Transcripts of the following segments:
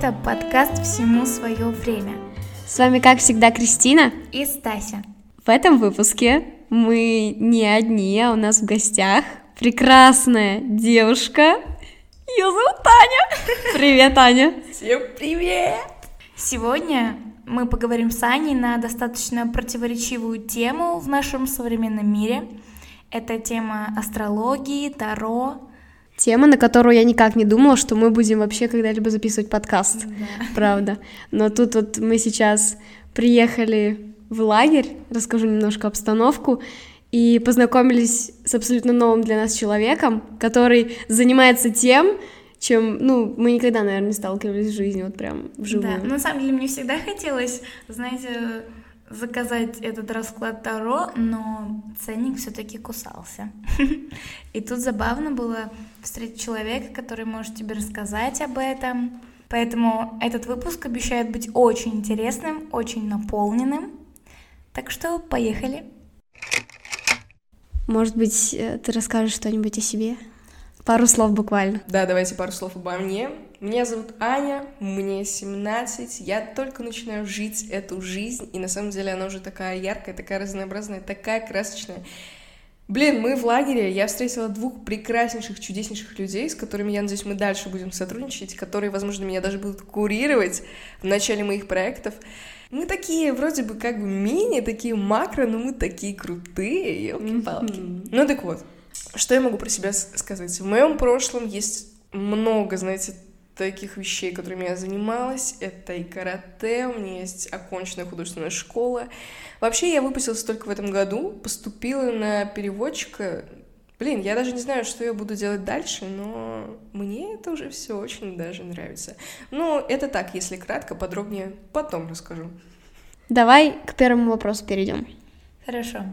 Это подкаст «Всему свое время». С вами, как всегда, Кристина и Стася. В этом выпуске мы не одни, а у нас в гостях прекрасная девушка. Ее зовут Таня. Привет, Аня. Всем привет! Сегодня мы поговорим с Аней на достаточно противоречивую тему в нашем современном мире. Это тема астрологии, таро. Тема, на которую я никак не думала, что мы будем вообще когда-либо записывать подкаст. Да. Правда. Но тут вот мы сейчас приехали в лагерь, расскажу немножко обстановку, и познакомились с абсолютно новым для нас человеком, который занимается тем, чем, ну, мы никогда, наверное, не сталкивались в жизни, вот прям вживую. Да, на самом деле мне всегда хотелось, знаете, заказать этот расклад Таро, но ценник все-таки кусался. И тут забавно было встретить человека, который может тебе рассказать об этом. Поэтому этот выпуск обещает быть очень интересным, очень наполненным. Так что поехали. Может быть, э, ты расскажешь что-нибудь о себе? Пару слов буквально. Да, давайте пару слов обо мне. Меня зовут Аня, мне 17, я только начинаю жить эту жизнь, и на самом деле она уже такая яркая, такая разнообразная, такая красочная. Блин, мы в лагере, я встретила двух прекраснейших, чудеснейших людей, с которыми, я надеюсь, мы дальше будем сотрудничать, которые, возможно, меня даже будут курировать в начале моих проектов. Мы такие, вроде бы, как бы мини, такие макро, но мы такие крутые, елки-палки. Ну так вот, что я могу про себя сказать? В моем прошлом есть много, знаете, таких вещей, которыми я занималась. Это и карате, у меня есть оконченная художественная школа. Вообще, я выпустилась только в этом году, поступила на переводчика. Блин, я даже не знаю, что я буду делать дальше, но мне это уже все очень даже нравится. Ну, это так, если кратко, подробнее потом расскажу. Давай к первому вопросу перейдем. Хорошо.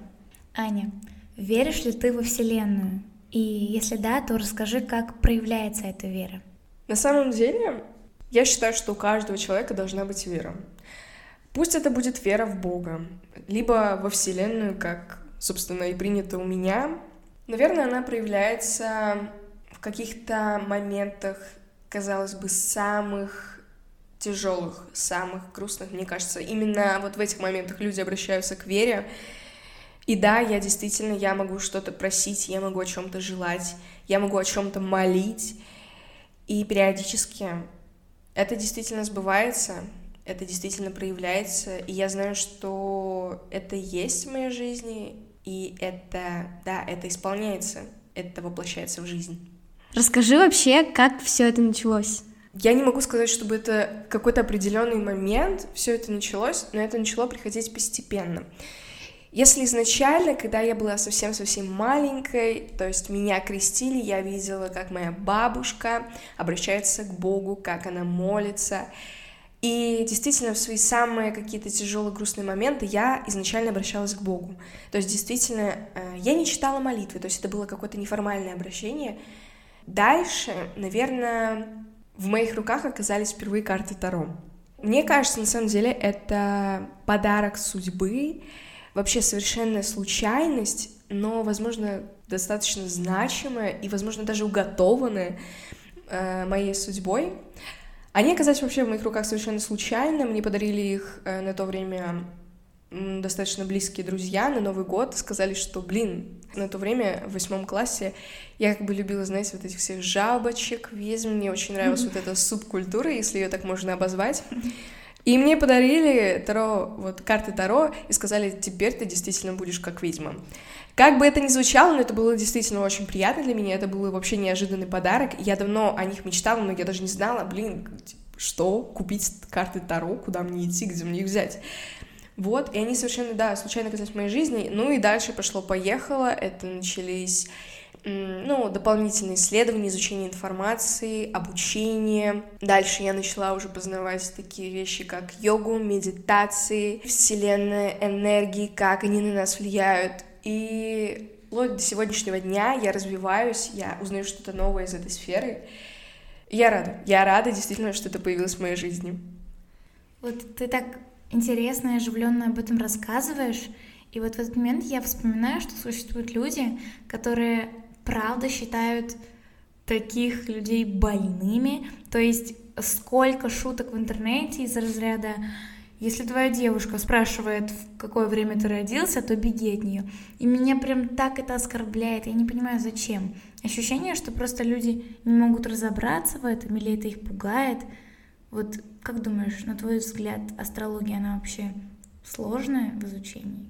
Аня, веришь ли ты во Вселенную? И если да, то расскажи, как проявляется эта вера. На самом деле, я считаю, что у каждого человека должна быть вера. Пусть это будет вера в Бога, либо во Вселенную, как, собственно, и принято у меня. Наверное, она проявляется в каких-то моментах, казалось бы, самых тяжелых, самых грустных, мне кажется. Именно вот в этих моментах люди обращаются к вере. И да, я действительно, я могу что-то просить, я могу о чем-то желать, я могу о чем-то молить. И периодически это действительно сбывается, это действительно проявляется, и я знаю, что это есть в моей жизни, и это, да, это исполняется, это воплощается в жизнь. Расскажи вообще, как все это началось. Я не могу сказать, чтобы это какой-то определенный момент все это началось, но это начало приходить постепенно. Если изначально, когда я была совсем-совсем маленькой, то есть меня крестили, я видела, как моя бабушка обращается к Богу, как она молится, и действительно, в свои самые какие-то тяжелые, грустные моменты я изначально обращалась к Богу. То есть, действительно, э, я не читала молитвы, то есть это было какое-то неформальное обращение. Дальше, наверное, в моих руках оказались впервые карты Таро. Мне кажется, на самом деле, это подарок судьбы, вообще совершенная случайность, но, возможно, достаточно значимая и, возможно, даже уготованная э, моей судьбой. Они оказались вообще в моих руках совершенно случайно. Мне подарили их э, на то время достаточно близкие друзья на Новый год. Сказали, что, блин, на то время в восьмом классе я как бы любила, знаете, вот этих всех жабочек, ведьм. Мне очень нравилась вот эта субкультура, если ее так можно обозвать. И мне подарили Таро, вот карты Таро, и сказали, теперь ты действительно будешь как ведьма. Как бы это ни звучало, но это было действительно очень приятно для меня, это был вообще неожиданный подарок. Я давно о них мечтала, но я даже не знала, блин, что купить карты Таро, куда мне идти, где мне их взять. Вот, и они совершенно, да, случайно оказались в моей жизни. Ну и дальше пошло-поехало, это начались ну, дополнительные исследования, изучение информации, обучение. Дальше я начала уже познавать такие вещи, как йогу, медитации, вселенная, энергии, как они на нас влияют. И вплоть до сегодняшнего дня я развиваюсь, я узнаю что-то новое из этой сферы. Я рада. Я рада действительно, что это появилось в моей жизни. Вот ты так интересно и оживленно об этом рассказываешь. И вот в этот момент я вспоминаю, что существуют люди, которые правда считают таких людей больными. То есть сколько шуток в интернете из разряда если твоя девушка спрашивает, в какое время ты родился, то беги от нее. И меня прям так это оскорбляет, я не понимаю, зачем. Ощущение, что просто люди не могут разобраться в этом, или это их пугает. Вот как думаешь, на твой взгляд, астрология, она вообще сложная в изучении?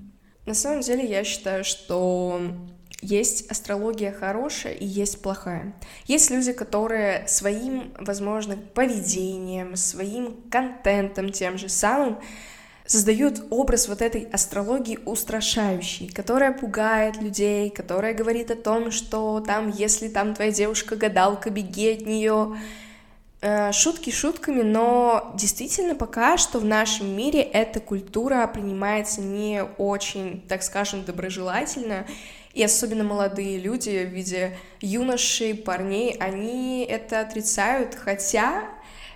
На самом деле я считаю, что есть астрология хорошая и есть плохая. Есть люди, которые своим, возможно, поведением, своим контентом тем же самым создают образ вот этой астрологии устрашающей, которая пугает людей, которая говорит о том, что там, если там твоя девушка гадалка, беги от нее. Э, шутки шутками, но действительно пока что в нашем мире эта культура принимается не очень, так скажем, доброжелательно, и особенно молодые люди в виде юношей, парней, они это отрицают, хотя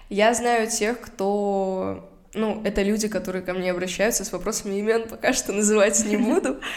я знаю тех, кто... Ну, это люди, которые ко мне обращаются с вопросами имен, пока что называть не буду.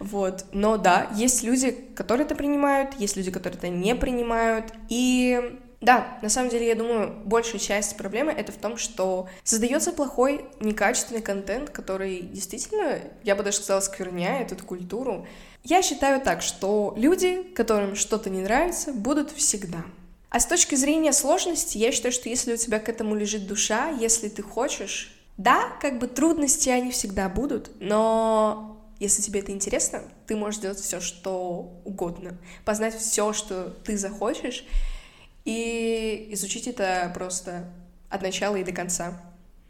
Вот. Но да, есть люди, которые это принимают, есть люди, которые это не принимают. И да, на самом деле, я думаю, большая часть проблемы это в том, что создается плохой, некачественный контент, который действительно, я бы даже сказала, скверняет эту культуру. Я считаю так, что люди, которым что-то не нравится, будут всегда. А с точки зрения сложности, я считаю, что если у тебя к этому лежит душа, если ты хочешь, да, как бы трудности они всегда будут, но если тебе это интересно, ты можешь делать все, что угодно, познать все, что ты захочешь, и изучить это просто от начала и до конца.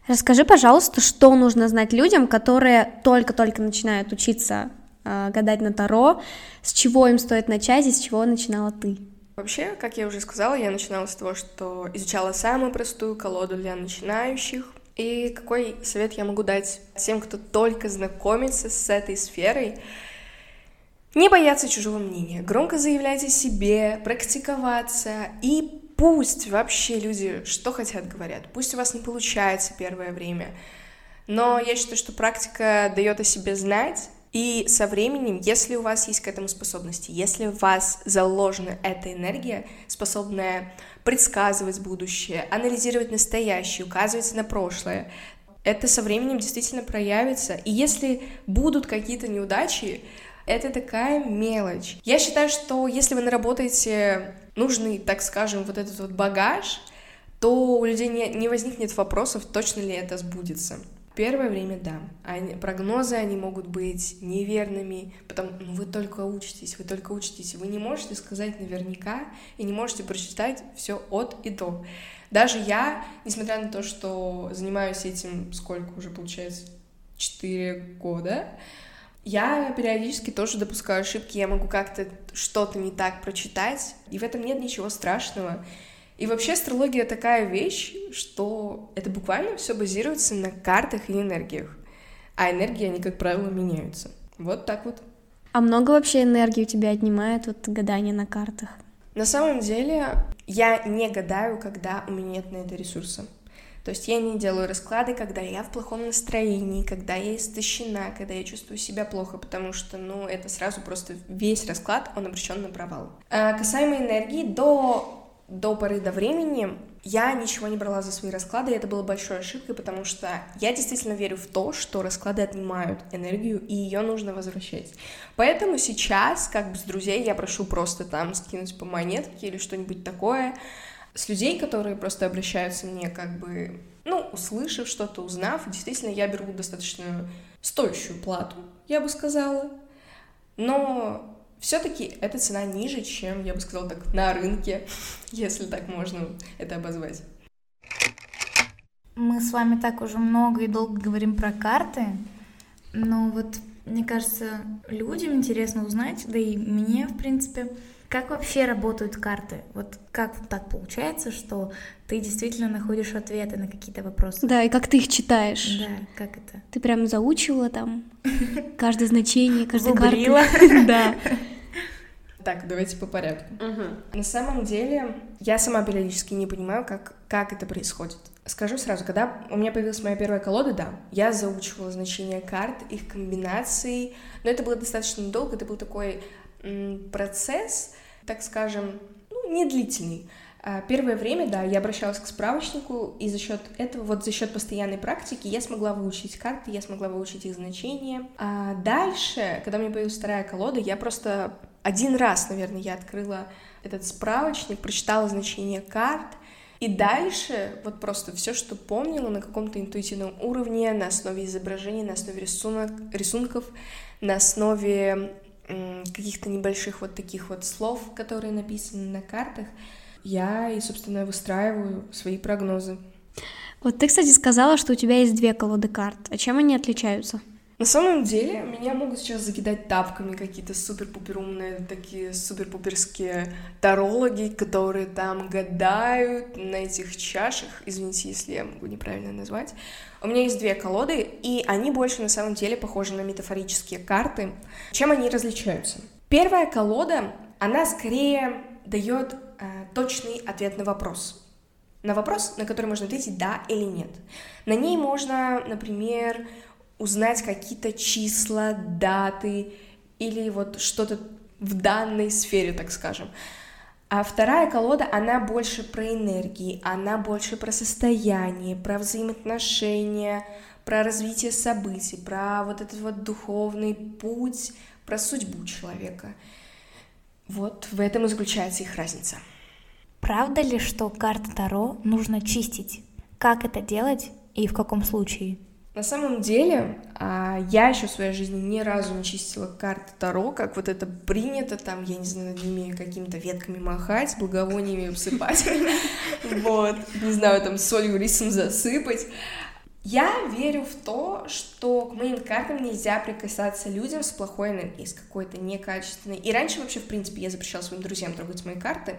Расскажи, пожалуйста, что нужно знать людям, которые только-только начинают учиться гадать на Таро, с чего им стоит начать и с чего начинала ты? Вообще, как я уже сказала, я начинала с того, что изучала самую простую колоду для начинающих. И какой совет я могу дать тем, кто только знакомится с этой сферой? Не бояться чужого мнения, громко заявлять о себе, практиковаться и пусть вообще люди что хотят говорят, пусть у вас не получается первое время, но я считаю, что практика дает о себе знать, и со временем, если у вас есть к этому способности, если у вас заложена эта энергия, способная предсказывать будущее, анализировать настоящее, указывать на прошлое, это со временем действительно проявится. И если будут какие-то неудачи, это такая мелочь. Я считаю, что если вы наработаете нужный, так скажем, вот этот вот багаж, то у людей не, не возникнет вопросов, точно ли это сбудется первое время да. Они, прогнозы, они могут быть неверными, потому ну, вы только учитесь, вы только учитесь. Вы не можете сказать наверняка и не можете прочитать все от и до. Даже я, несмотря на то, что занимаюсь этим, сколько уже получается, 4 года, я периодически тоже допускаю ошибки, я могу как-то что-то не так прочитать, и в этом нет ничего страшного. И вообще астрология такая вещь, что это буквально все базируется на картах и энергиях. А энергии, они, как правило, меняются. Вот так вот. А много вообще энергии у тебя отнимает вот гадание на картах? На самом деле, я не гадаю, когда у меня нет на это ресурса. То есть я не делаю расклады, когда я в плохом настроении, когда я истощена, когда я чувствую себя плохо, потому что, ну, это сразу просто весь расклад, он обречен на провал. А касаемо энергии, до до поры до времени я ничего не брала за свои расклады, и это было большой ошибкой, потому что я действительно верю в то, что расклады отнимают энергию, и ее нужно возвращать. Поэтому сейчас, как бы с друзей, я прошу просто там скинуть по монетке или что-нибудь такое. С людей, которые просто обращаются мне как бы, ну, услышав что-то, узнав, действительно, я беру достаточно стоящую плату, я бы сказала. Но все-таки эта цена ниже, чем, я бы сказала так, на рынке, если так можно это обозвать. Мы с вами так уже много и долго говорим про карты, но вот мне кажется, людям интересно узнать, да и мне, в принципе, как вообще работают карты? Вот как так получается, что ты действительно находишь ответы на какие-то вопросы? Да, и как ты их читаешь? Да, как это? Ты прям заучивала там каждое значение, каждой карты? Да. Так, давайте по порядку. На самом деле, я сама периодически не понимаю, как, как это происходит. Скажу сразу, когда у меня появилась моя первая колода, да, я заучивала значения карт, их комбинации, но это было достаточно долго, это был такой процесс, так скажем, ну, не длительный. А, первое время, да, я обращалась к справочнику, и за счет этого, вот за счет постоянной практики, я смогла выучить карты, я смогла выучить их значения. А дальше, когда мне появилась вторая колода, я просто один раз, наверное, я открыла этот справочник, прочитала значение карт, и дальше вот просто все, что помнила на каком-то интуитивном уровне, на основе изображений, на основе рисунок, рисунков, на основе каких-то небольших вот таких вот слов, которые написаны на картах, я и, собственно, выстраиваю свои прогнозы. Вот ты, кстати, сказала, что у тебя есть две колоды карт. А чем они отличаются? На самом деле, меня могут сейчас закидать тапками какие-то супер-пупер умные, такие супер-пуперские тарологи, которые там гадают на этих чашах. Извините, если я могу неправильно назвать. У меня есть две колоды, и они больше на самом деле похожи на метафорические карты. Чем они различаются? Первая колода, она скорее дает э, точный ответ на вопрос. На вопрос, на который можно ответить да или нет. На ней можно, например, узнать какие-то числа, даты или вот что-то в данной сфере, так скажем. А вторая колода, она больше про энергии, она больше про состояние, про взаимоотношения, про развитие событий, про вот этот вот духовный путь, про судьбу человека. Вот в этом и заключается их разница. Правда ли, что карты Таро нужно чистить? Как это делать и в каком случае? На самом деле, а, я еще в своей жизни ни разу не чистила карты Таро, как вот это принято, там, я не знаю, над ними какими-то ветками махать, благовониями обсыпать, вот, не знаю, там, солью, рисом засыпать. Я верю в то, что к моим картам нельзя прикасаться людям с плохой энергией, с какой-то некачественной. И раньше вообще, в принципе, я запрещала своим друзьям трогать мои карты,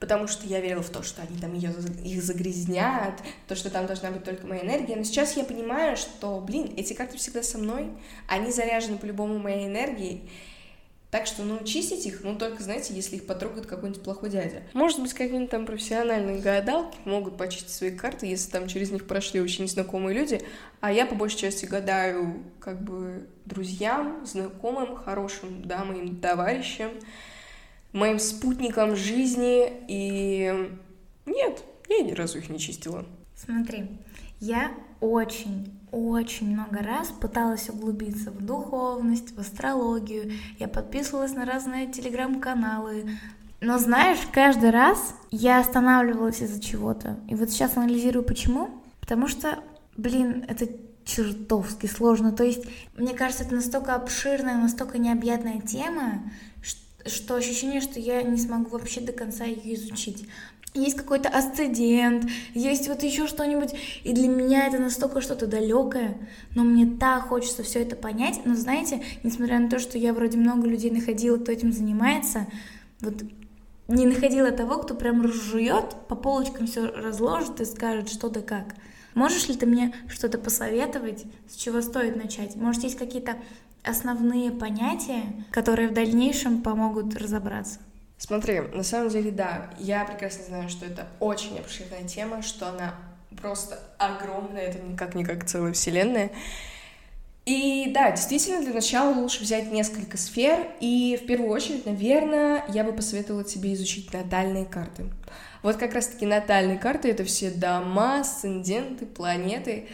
потому что я верила в то, что они там ее, их загрязнят, то, что там должна быть только моя энергия. Но сейчас я понимаю, что, блин, эти карты всегда со мной, они заряжены по-любому моей энергией, так что, ну, чистить их, ну, только, знаете, если их потрогает какой-нибудь плохой дядя. Может быть, какие-нибудь там профессиональные гадалки могут почистить свои карты, если там через них прошли очень незнакомые люди, а я, по большей части, гадаю, как бы, друзьям, знакомым, хорошим, да, моим товарищам, моим спутником жизни, и нет, я ни разу их не чистила. Смотри, я очень, очень много раз пыталась углубиться в духовность, в астрологию. Я подписывалась на разные телеграм-каналы. Но знаешь, каждый раз я останавливалась из-за чего-то. И вот сейчас анализирую, почему. Потому что, блин, это чертовски сложно. То есть, мне кажется, это настолько обширная, настолько необъятная тема, что ощущение, что я не смогу вообще до конца ее изучить. Есть какой-то асцендент, есть вот еще что-нибудь, и для меня это настолько что-то далекое, но мне так хочется все это понять. Но знаете, несмотря на то, что я вроде много людей находила, кто этим занимается, вот не находила того, кто прям разжует, по полочкам все разложит и скажет, что да как. Можешь ли ты мне что-то посоветовать, с чего стоит начать? Может, есть какие-то основные понятия, которые в дальнейшем помогут разобраться? Смотри, на самом деле, да, я прекрасно знаю, что это очень обширная тема, что она просто огромная, это никак-никак целая вселенная. И да, действительно, для начала лучше взять несколько сфер, и в первую очередь, наверное, я бы посоветовала тебе изучить натальные карты. Вот как раз-таки натальные карты — это все дома, асценденты, планеты,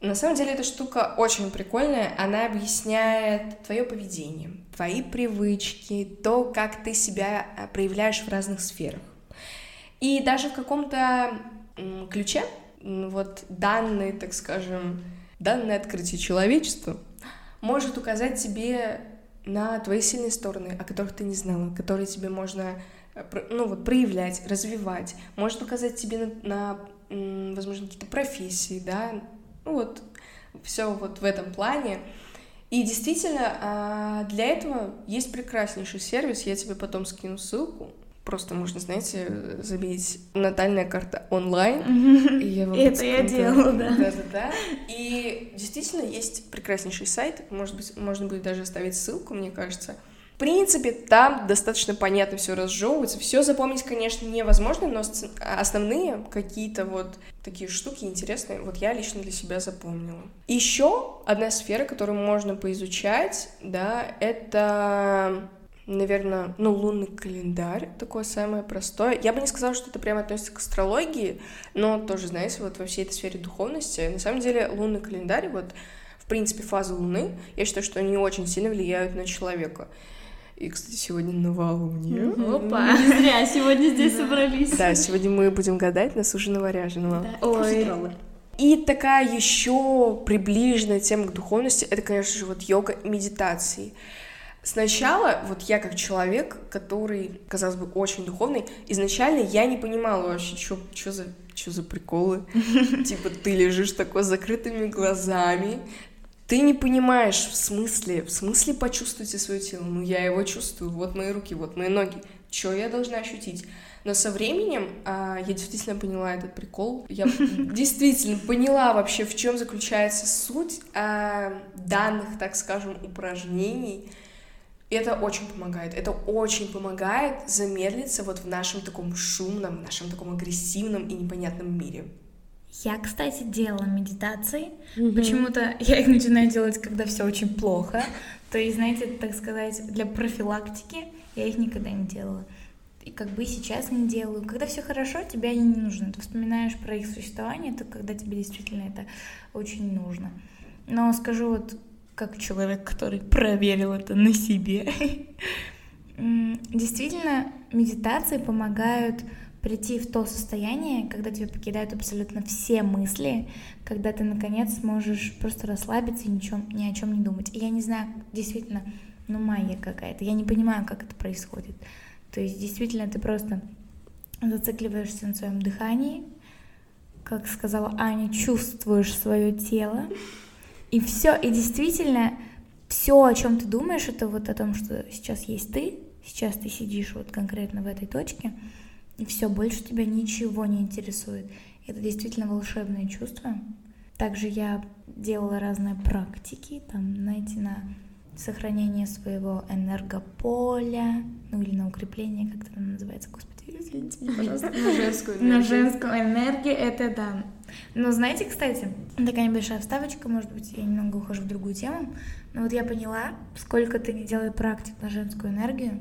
на самом деле эта штука очень прикольная, она объясняет твое поведение, твои привычки, то, как ты себя э, проявляешь в разных сферах. И даже в каком-то ключе вот данные, так скажем, данное открытие человечества может указать тебе на твои сильные стороны, о которых ты не знала, которые тебе можно э, ну, вот, проявлять, развивать, может указать тебе на, на возможно, какие-то профессии, да, ну вот, все вот в этом плане. И действительно, а, для этого есть прекраснейший сервис, я тебе потом скину ссылку. Просто можно, знаете, забить натальная карта онлайн. И я вам Это я делала, да. Да-да-да. И действительно есть прекраснейший сайт, может быть, можно будет даже оставить ссылку, мне кажется, принципе, там достаточно понятно все разжевывается. Все запомнить, конечно, невозможно, но основные какие-то вот такие штуки интересные, вот я лично для себя запомнила. Еще одна сфера, которую можно поизучать, да, это наверное, ну, лунный календарь, такое самое простое. Я бы не сказала, что это прямо относится к астрологии, но тоже, знаете, вот во всей этой сфере духовности, на самом деле, лунный календарь, вот, в принципе, фазы Луны, я считаю, что они очень сильно влияют на человека. И, кстати, сегодня новолуние. Опа, не зря сегодня здесь собрались. Да, сегодня мы будем гадать на суши новоряженого. Ой. И такая еще приближенная тема к духовности, это, конечно же, вот йога и медитации. Сначала, вот я как человек, который, казалось бы, очень духовный, изначально я не понимала вообще, что за, что за приколы. Типа ты лежишь такой с закрытыми глазами, ты не понимаешь в смысле, в смысле почувствуйте свое тело. Ну, я его чувствую, вот мои руки, вот мои ноги. Что я должна ощутить? Но со временем а, я действительно поняла этот прикол. Я действительно поняла вообще, в чем заключается суть а, данных, так скажем, упражнений. И это очень помогает. Это очень помогает замедлиться вот в нашем таком шумном, нашем таком агрессивном и непонятном мире. Я, кстати, делала медитации. Mm-hmm. Почему-то я их начинаю делать, когда все очень плохо. То есть, знаете, так сказать, для профилактики я их никогда не делала. И как бы сейчас не делаю. Когда все хорошо, тебе они не нужны. Ты вспоминаешь про их существование, это когда тебе действительно это очень нужно. Но скажу вот как человек, который проверил это на себе. Действительно, медитации помогают прийти в то состояние, когда тебя покидают абсолютно все мысли, когда ты наконец сможешь просто расслабиться и ничем, ни о чем не думать. И я не знаю, действительно, ну магия какая-то. Я не понимаю, как это происходит. То есть действительно ты просто зацикливаешься на своем дыхании, как сказала Аня, чувствуешь свое тело, и все, и действительно все, о чем ты думаешь, это вот о том, что сейчас есть ты, сейчас ты сидишь вот конкретно в этой точке, и все, больше тебя ничего не интересует. Это действительно волшебное чувство. Также я делала разные практики, там, знаете, на сохранение своего энергополя, ну или на укрепление, как это там называется, господи, извините меня, пожалуйста. На женскую энергию. На женскую энергию, это да. Но знаете, кстати, такая небольшая вставочка, может быть, я немного ухожу в другую тему, но вот я поняла, сколько ты не делай практик на женскую энергию,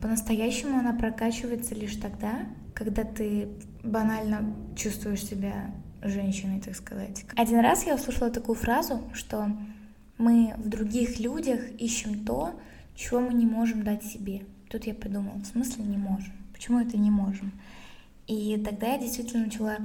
по-настоящему она прокачивается лишь тогда, когда ты банально чувствуешь себя женщиной, так сказать. Один раз я услышала такую фразу, что мы в других людях ищем то, чего мы не можем дать себе. Тут я подумала, в смысле не можем? Почему это не можем? И тогда я действительно начала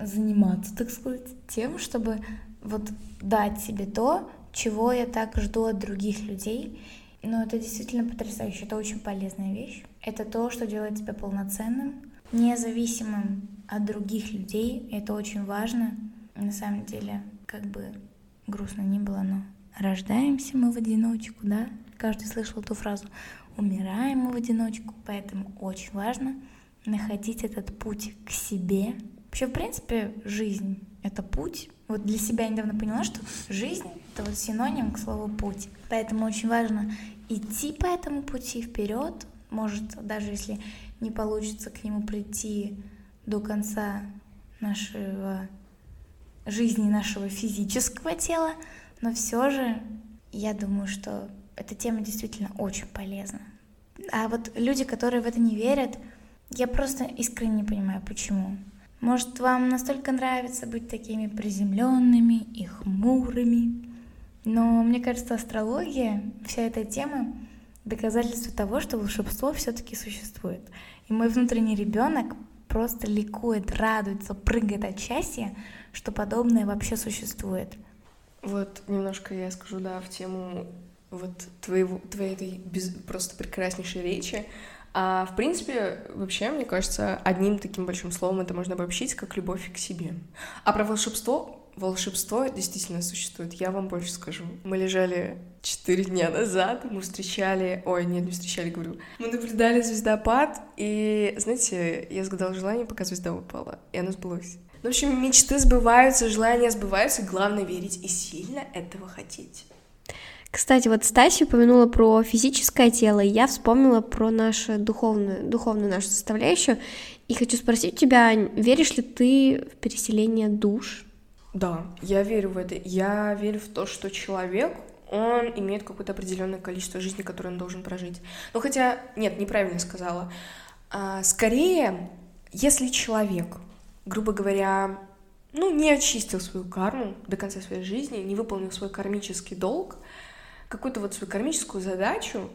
заниматься, так сказать, тем, чтобы вот дать себе то, чего я так жду от других людей. Но это действительно потрясающе, это очень полезная вещь. Это то, что делает тебя полноценным, независимым от других людей. Это очень важно. На самом деле, как бы грустно не было, но рождаемся мы в одиночку, да? Каждый слышал эту фразу. Умираем мы в одиночку, поэтому очень важно находить этот путь к себе. Вообще, в принципе, жизнь — это путь. Вот для себя я недавно поняла, что жизнь — это вот синоним к слову «путь». Поэтому очень важно идти по этому пути вперед. Может, даже если не получится к нему прийти до конца нашего жизни, нашего физического тела, но все же я думаю, что эта тема действительно очень полезна. А вот люди, которые в это не верят, я просто искренне не понимаю, почему. Может, вам настолько нравится быть такими приземленными и хмурыми, но мне кажется, астрология, вся эта тема доказательство того, что волшебство все-таки существует. И мой внутренний ребенок просто ликует, радуется, прыгает от счастья, что подобное вообще существует. Вот немножко я скажу, да, в тему вот твоего, твоей этой без, просто прекраснейшей речи. А в принципе, вообще, мне кажется, одним таким большим словом это можно обобщить, как любовь к себе. А про волшебство волшебство действительно существует. Я вам больше скажу. Мы лежали четыре дня назад, мы встречали... Ой, нет, не встречали, говорю. Мы наблюдали звездопад, и, знаете, я загадала желание, пока звезда упала, и оно сбылось. Ну, в общем, мечты сбываются, желания сбываются, главное верить и сильно этого хотеть. Кстати, вот Стася упомянула про физическое тело, и я вспомнила про нашу духовную, духовную нашу составляющую. И хочу спросить тебя, веришь ли ты в переселение душ? Да, я верю в это. Я верю в то, что человек, он имеет какое-то определенное количество жизни, которое он должен прожить. Ну хотя, нет, неправильно сказала. А, скорее, если человек, грубо говоря, ну, не очистил свою карму до конца своей жизни, не выполнил свой кармический долг, какую-то вот свою кармическую задачу,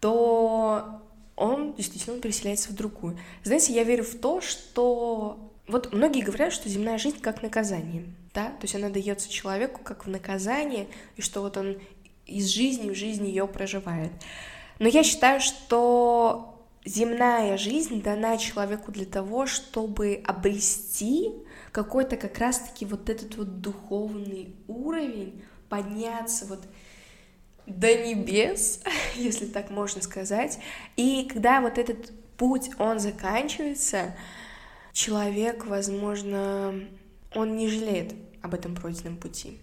то он действительно переселяется в другую. Знаете, я верю в то, что... Вот многие говорят, что земная жизнь как наказание, да, то есть она дается человеку как в наказание, и что вот он из жизни в жизнь ее проживает. Но я считаю, что земная жизнь дана человеку для того, чтобы обрести какой-то как раз-таки вот этот вот духовный уровень, подняться вот до небес, если так можно сказать. И когда вот этот путь, он заканчивается, человек, возможно, он не жалеет об этом пройденном пути.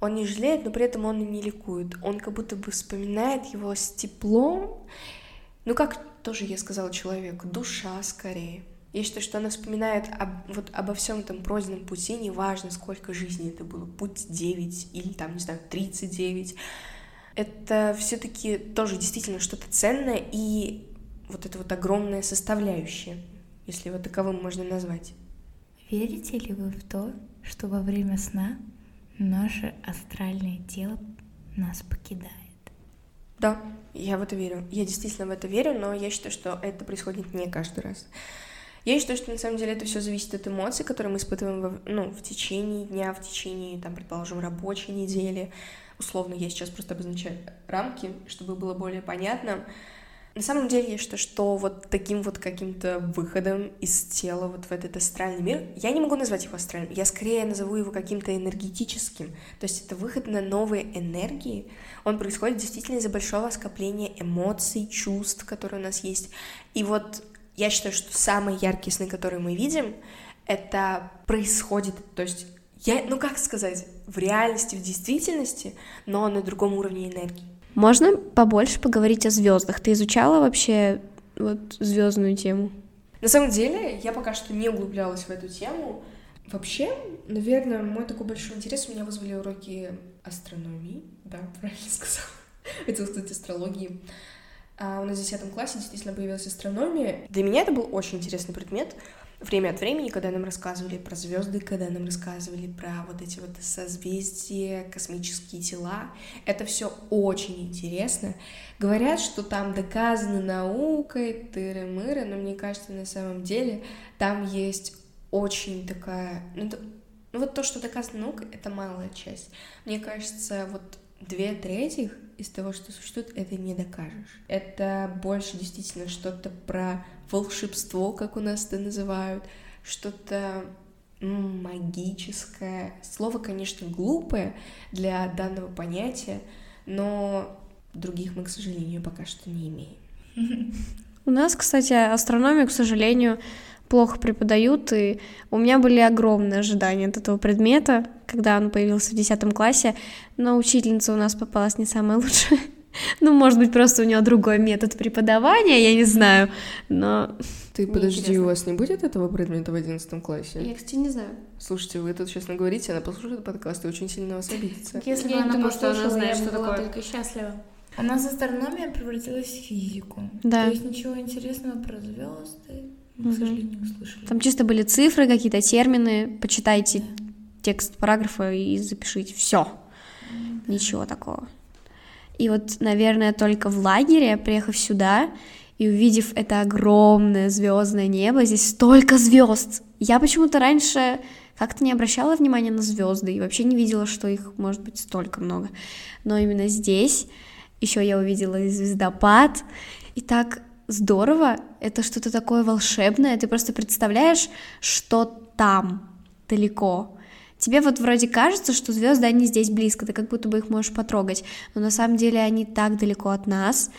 Он не жалеет, но при этом он и не ликует. Он как будто бы вспоминает его с теплом. Ну, как тоже я сказала человеку, душа скорее. Я считаю, что она вспоминает об, вот обо всем этом пройденном пути, неважно, сколько жизней это было, путь 9 или там, не знаю, 39 это все-таки тоже действительно что-то ценное и вот это вот огромная составляющая, если его таковым можно назвать. Верите ли вы в то, что во время сна наше астральное тело нас покидает? Да, я в это верю. Я действительно в это верю, но я считаю, что это происходит не каждый раз. Я считаю, что на самом деле это все зависит от эмоций, которые мы испытываем в, ну, в течение дня, в течение, там, предположим, рабочей недели, условно я сейчас просто обозначаю рамки, чтобы было более понятно. На самом деле я считаю, что вот таким вот каким-то выходом из тела вот в этот астральный мир, я не могу назвать его астральным, я скорее назову его каким-то энергетическим. То есть это выход на новые энергии. Он происходит действительно из-за большого скопления эмоций, чувств, которые у нас есть. И вот я считаю, что самые яркие сны, которые мы видим, это происходит, то есть я, ну как сказать, в реальности, в действительности, но на другом уровне энергии. Можно побольше поговорить о звездах? Ты изучала вообще вот звездную тему? На самом деле, я пока что не углублялась в эту тему. Вообще, наверное, мой такой большой интерес у меня вызвали уроки астрономии. Да, правильно сказала. Хотела сказать астрологии. А у нас в 10 классе действительно появилась астрономия. Для меня это был очень интересный предмет, время от времени, когда нам рассказывали про звезды, когда нам рассказывали про вот эти вот созвездия, космические тела, это все очень интересно. Говорят, что там доказано наукой, тыры-мыры, но мне кажется, на самом деле там есть очень такая... Ну, это, ну вот то, что доказано наукой, это малая часть. Мне кажется, вот две трети из того, что существует, это не докажешь. Это больше действительно что-то про волшебство, как у нас это называют, что-то магическое. Слово, конечно, глупое для данного понятия, но других мы, к сожалению, пока что не имеем. У нас, кстати, астрономию, к сожалению, плохо преподают, и у меня были огромные ожидания от этого предмета, когда он появился в 10 классе, но учительница у нас попалась не самая лучшая. Ну, может быть, просто у нее другой метод преподавания, я не знаю, но... Ты подожди, у вас не будет этого предмета в 11 классе? Я, кстати, не знаю. Слушайте, вы тут сейчас наговорите, она послушает подкаст и очень сильно вас обидится. Если бы она думаю, что она знает, что такое. только счастлива. У нас астрономия превратилась в физику. Да. То есть ничего интересного про звезды, мы, к сожалению, не услышали. Там чисто были цифры, какие-то термины. Почитайте да. текст параграфа и запишите. Все. Да. Ничего такого. И вот, наверное, только в лагере, приехав сюда и увидев это огромное звездное небо, здесь столько звезд. Я почему-то раньше как-то не обращала внимания на звезды и вообще не видела, что их может быть столько много. Но именно здесь еще я увидела звездопад, и так здорово, это что-то такое волшебное, ты просто представляешь, что там далеко, Тебе вот вроде кажется, что звезды, они здесь близко, ты как будто бы их можешь потрогать, но на самом деле они так далеко от нас,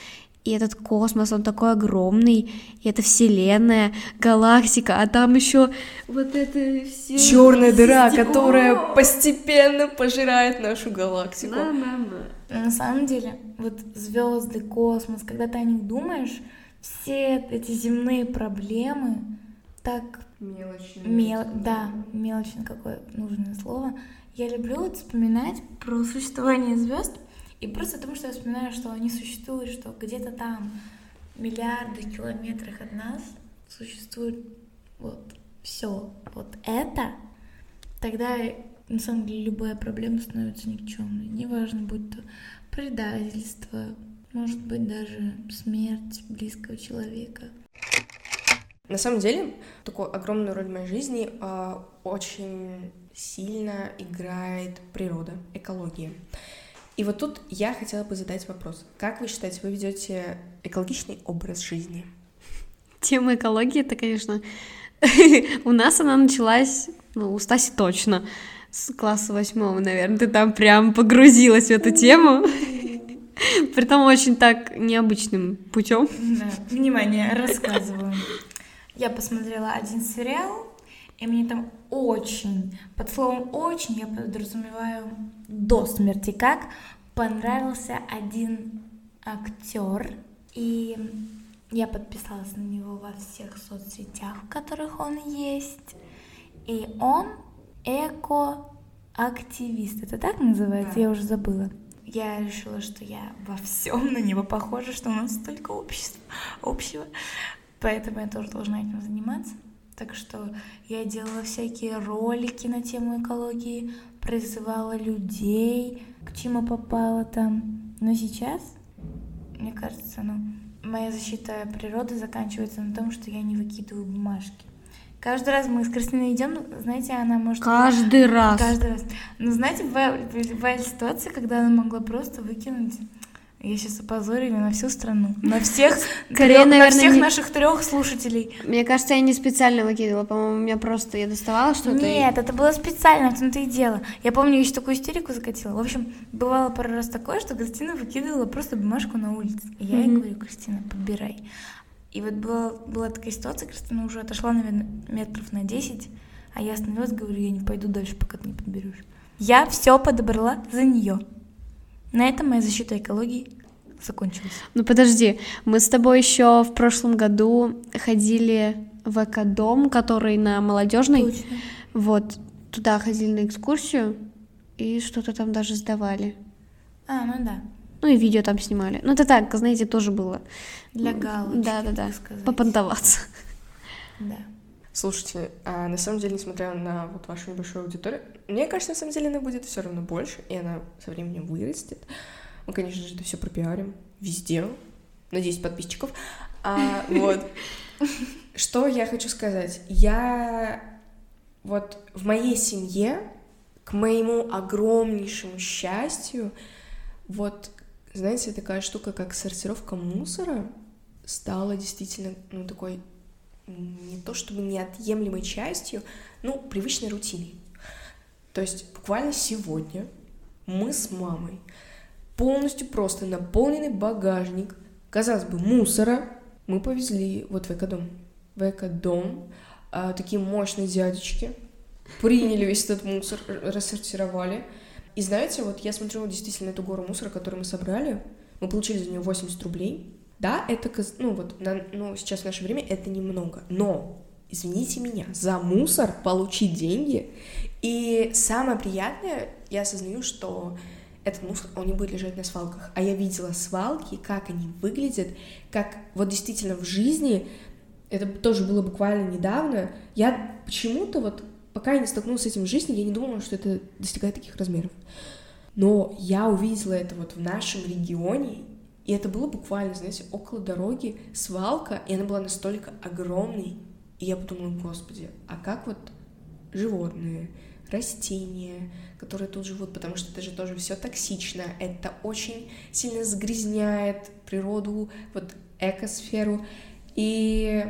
и этот космос, он такой огромный, и это вселенная, галактика, а там еще вот это все... Черная дыра, которая постепенно пожирает нашу галактику. Да, да, да. На самом деле, вот звезды, космос, когда ты о них думаешь, все эти земные проблемы так Мелочно. Мел... Да, мелочно какое нужное слово. Я люблю вот вспоминать про существование звезд И просто потому что я вспоминаю, что они существуют, что где-то там миллиарды километрах от нас существует вот все вот это, тогда на самом деле любая проблема становится никчемной. Неважно, будь то предательство, может быть даже смерть близкого человека. На самом деле, такую огромную роль в моей жизни э, очень сильно играет природа, экология. И вот тут я хотела бы задать вопрос. Как вы считаете, вы ведете экологичный образ жизни? Тема экологии, это, конечно, у нас она началась, ну, у Стаси точно, с класса восьмого, наверное. Ты там прям погрузилась в эту тему. Притом очень так необычным путем. Да, внимание, рассказываю. Я посмотрела один сериал, и мне там очень, под словом очень я подразумеваю до смерти как, понравился один актер, и я подписалась на него во всех соцсетях, в которых он есть. И он эко-активист. Это так называется? Я уже забыла. Я решила, что я во всем на него похожа, что у нас столько общества, общего. Поэтому я тоже должна этим заниматься. Так что я делала всякие ролики на тему экологии, призывала людей, к чему попала там. Но сейчас, мне кажется, ну, моя защита природы заканчивается на том, что я не выкидываю бумажки. Каждый раз мы с Кристиной идем, знаете, она может... Каждый раз. Каждый раз. Ну, знаете, бывали, бывали ситуации, когда она могла просто выкинуть я сейчас опозорю на всю страну. На всех, Скорее, трёх, наверное, на всех не- наших трех слушателей. Мне кажется, я не специально выкидывала, по-моему, у меня просто я доставала что-то. и- Нет, это было специально, в том-то и дело. Я помню, я еще такую истерику закатила. В общем, бывало пару раз такое, что Кристина выкидывала просто бумажку на улице. И я ей Мгм. говорю, Кристина, подбирай. И вот была, была такая ситуация, Кристина уже отошла, наверное, метров на 10, а я остановилась, говорю, я не пойду дальше, пока ты не подберешь. Я все подобрала за нее. На этом моя защита экологии закончилась. Ну подожди, мы с тобой еще в прошлом году ходили в экодом, который на молодежной. Точно. Вот, туда ходили на экскурсию и что-то там даже сдавали. А, ну да. Ну и видео там снимали. Ну это так, знаете, тоже было. Для галочки, Да, да, да. так сказать. Попонтоваться. Да. Слушайте, а на самом деле, несмотря на вот вашу небольшую аудиторию, мне кажется, на самом деле она будет все равно больше, и она со временем вырастет. Мы, конечно же, это все пропиарим везде, на 10 подписчиков. А, вот. Что я хочу сказать? Я вот в моей семье, к моему огромнейшему счастью, вот, знаете, такая штука, как сортировка мусора, стала действительно, ну, такой не то чтобы неотъемлемой частью, ну, привычной рутиной. То есть буквально сегодня мы с мамой полностью просто наполненный багажник, казалось бы, мусора, мы повезли вот в экодом. В экодом а, такие мощные дядечки приняли весь этот мусор, рассортировали. И знаете, вот я смотрела действительно эту гору мусора, которую мы собрали, мы получили за нее 80 рублей. Да, это, ну вот, на- ну, сейчас в наше время это немного, но, извините меня, за мусор получить деньги, и самое приятное, я осознаю, что этот мусор, он не будет лежать на свалках, а я видела свалки, как они выглядят, как вот действительно в жизни, это тоже было буквально недавно, я почему-то вот, пока я не столкнулась с этим в жизни, я не думала, что это достигает таких размеров. Но я увидела это вот в нашем регионе, и это было буквально, знаете, около дороги свалка, и она была настолько огромной, и я подумала, господи, а как вот животные, растения, которые тут живут, потому что это же тоже все токсично, это очень сильно загрязняет природу, вот экосферу, и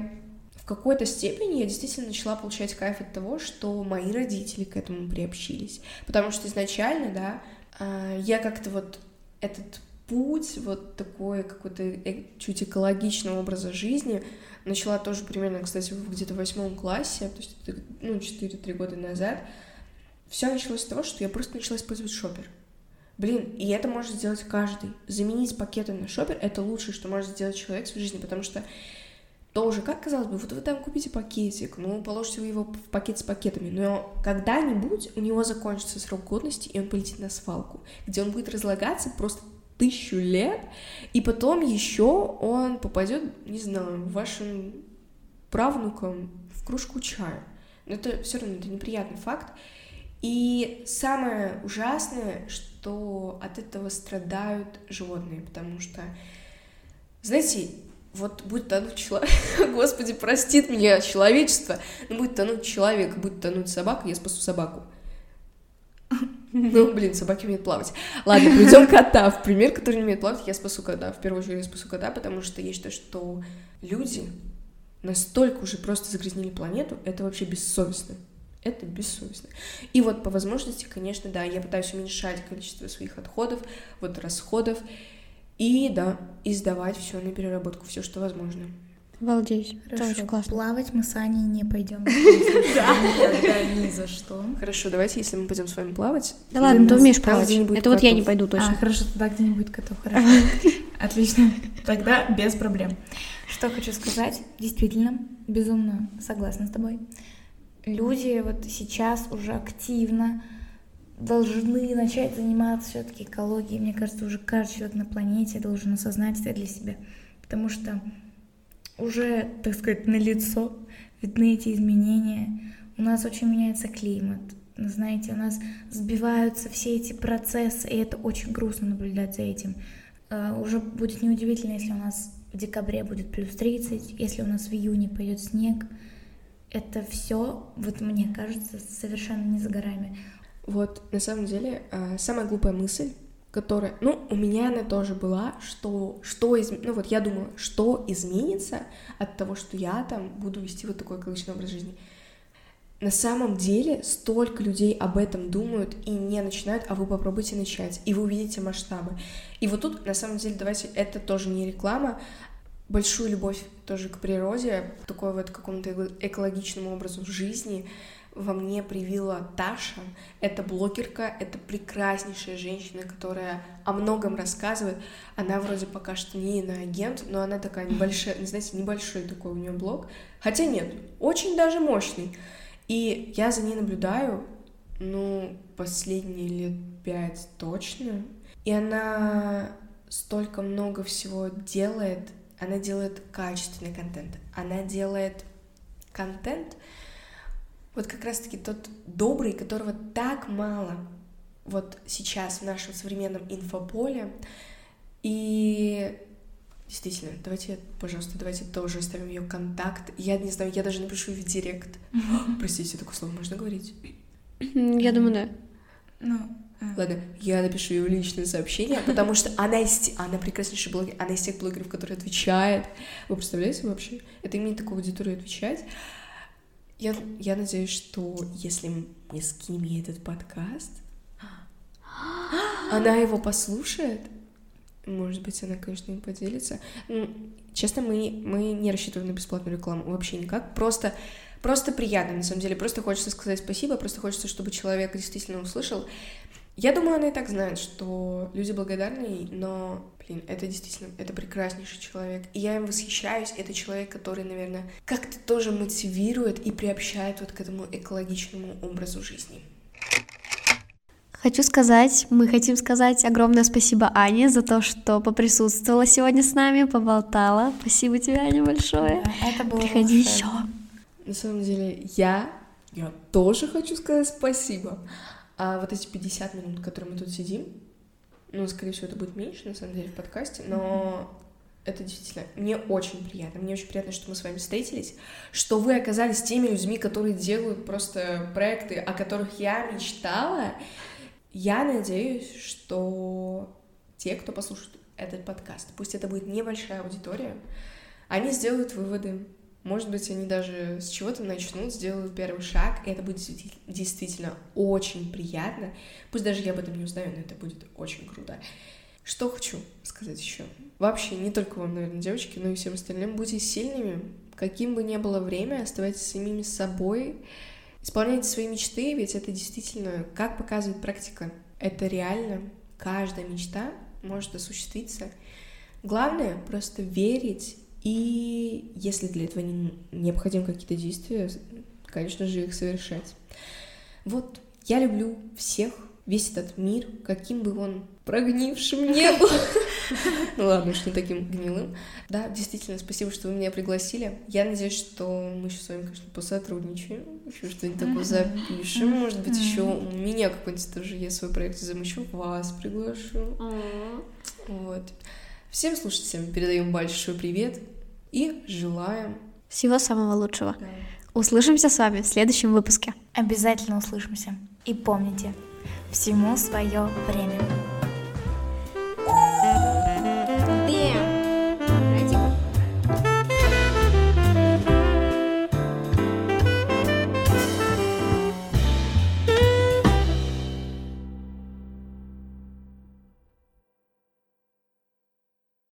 в какой-то степени я действительно начала получать кайф от того, что мои родители к этому приобщились, потому что изначально, да, а, я как-то вот этот путь, вот такой какой-то э- чуть экологичного образа жизни начала тоже примерно, кстати, где-то в восьмом классе, то есть ну, 4-3 года назад. Все началось с того, что я просто начала использовать шопер. Блин, и это может сделать каждый. Заменить пакеты на шопер — это лучшее, что может сделать человек в своей жизни, потому что тоже, как казалось бы, вот вы там купите пакетик, ну, положите вы его в пакет с пакетами, но когда-нибудь у него закончится срок годности, и он полетит на свалку, где он будет разлагаться просто тысячу лет, и потом еще он попадет, не знаю, вашим правнукам в кружку чая. Но это все равно это неприятный факт. И самое ужасное, что от этого страдают животные, потому что, знаете, вот будет тонуть человек, господи, простит меня человечество, но будет тонуть человек, будет тонуть собака, я спасу собаку. Ну, блин, собаки умеют плавать. Ладно, придем кота. В пример, который не умеет плавать, я спасу кота. В первую очередь я спасу кота, потому что я считаю, что люди настолько уже просто загрязнили планету, это вообще бессовестно. Это бессовестно. И вот по возможности, конечно, да, я пытаюсь уменьшать количество своих отходов, вот расходов, и да, и сдавать все на переработку, все, что возможно. Обалдеть. Это Хорошо, очень классно. плавать мы с Аней не пойдем. Никогда, ни за что. Хорошо, давайте, если мы пойдем с вами плавать. Да ладно, ты умеешь плавать. где не будет Это вот я не пойду А, точно. хорошо, тогда где-нибудь котов, хорошо. Отлично. Тогда без проблем. Что хочу сказать, действительно, безумно согласна с тобой. Люди вот сейчас уже активно должны начать заниматься все-таки экологией. Мне кажется, уже каждый человек на планете должен осознать это для себя. Потому что уже, так сказать, на лицо видны эти изменения. У нас очень меняется климат. Знаете, у нас сбиваются все эти процессы, и это очень грустно наблюдать за этим. Э, Уже будет неудивительно, если у нас в декабре будет плюс 30, если у нас в июне пойдет снег. Это все, вот мне кажется, совершенно не за горами. Вот, на самом деле, э, самая глупая мысль, которая, ну, у меня она тоже была, что, что из, ну вот я думала, что изменится от того, что я там буду вести вот такой экологичный образ жизни. На самом деле столько людей об этом думают и не начинают, а вы попробуйте начать, и вы увидите масштабы. И вот тут, на самом деле, давайте, это тоже не реклама, большую любовь тоже к природе, такой вот какому-то эко- экологичному образу жизни во мне привила Таша. Это блогерка, это прекраснейшая женщина, которая о многом рассказывает. Она вроде пока что не иноагент, но она такая небольшая, не знаете, небольшой такой у нее блог. Хотя нет, очень даже мощный. И я за ней наблюдаю, ну, последние лет пять точно. И она столько много всего делает. Она делает качественный контент. Она делает контент, вот как раз-таки тот добрый, которого так мало вот сейчас в нашем современном инфополе. И действительно, давайте, пожалуйста, давайте тоже оставим ее контакт. Я не знаю, я даже напишу в директ. Простите, такое слово можно говорить? Я думаю, да. Ну, э, Ладно, я напишу ей в личное сообщение, потому что она из она прекраснейший блогер, она из тех блогеров, которые отвечает. Вы представляете вообще? Это имеет такую аудиторию отвечать. Я, я надеюсь, что если мы скинем этот подкаст, она его послушает. Может быть, она, конечно, им поделится. Честно, мы, мы не рассчитываем на бесплатную рекламу вообще никак. Просто, просто приятно, на самом деле. Просто хочется сказать спасибо, просто хочется, чтобы человек действительно услышал. Я думаю, она и так знает, что люди благодарны но, блин, это действительно, это прекраснейший человек. И я им восхищаюсь. Это человек, который, наверное, как-то тоже мотивирует и приобщает вот к этому экологичному образу жизни. Хочу сказать, мы хотим сказать огромное спасибо Ане за то, что поприсутствовала сегодня с нами, поболтала. Спасибо тебе, Аня, большое. да, это было Приходи еще. На самом деле, я, я тоже хочу сказать спасибо. А вот эти 50 минут, которые мы тут сидим, ну, скорее всего, это будет меньше, на самом деле, в подкасте, но это действительно, мне очень приятно. Мне очень приятно, что мы с вами встретились, что вы оказались теми людьми, которые делают просто проекты, о которых я мечтала. Я надеюсь, что те, кто послушает этот подкаст, пусть это будет небольшая аудитория, они сделают выводы. Может быть, они даже с чего-то начнут, сделают первый шаг, и это будет действи- действительно очень приятно. Пусть даже я об этом не узнаю, но это будет очень круто. Что хочу сказать еще? Вообще, не только вам, наверное, девочки, но и всем остальным, будьте сильными, каким бы ни было время, оставайтесь самими собой, исполняйте свои мечты, ведь это действительно, как показывает практика, это реально, каждая мечта может осуществиться. Главное просто верить, и если для этого не- необходимы какие-то действия, конечно же, их совершать. Вот, я люблю всех, весь этот мир, каким бы он прогнившим не был. Ну ладно, уж не таким гнилым. Да, действительно, спасибо, что вы меня пригласили. Я надеюсь, что мы еще с вами, конечно, посотрудничаем, еще что-нибудь такое запишем. Может быть, еще у меня какой-нибудь тоже есть свой проект, замучу вас приглашу. Вот. Всем слушателям передаем большой привет и желаем всего самого лучшего. Да. Услышимся с вами в следующем выпуске. Обязательно услышимся. И помните, всему свое время.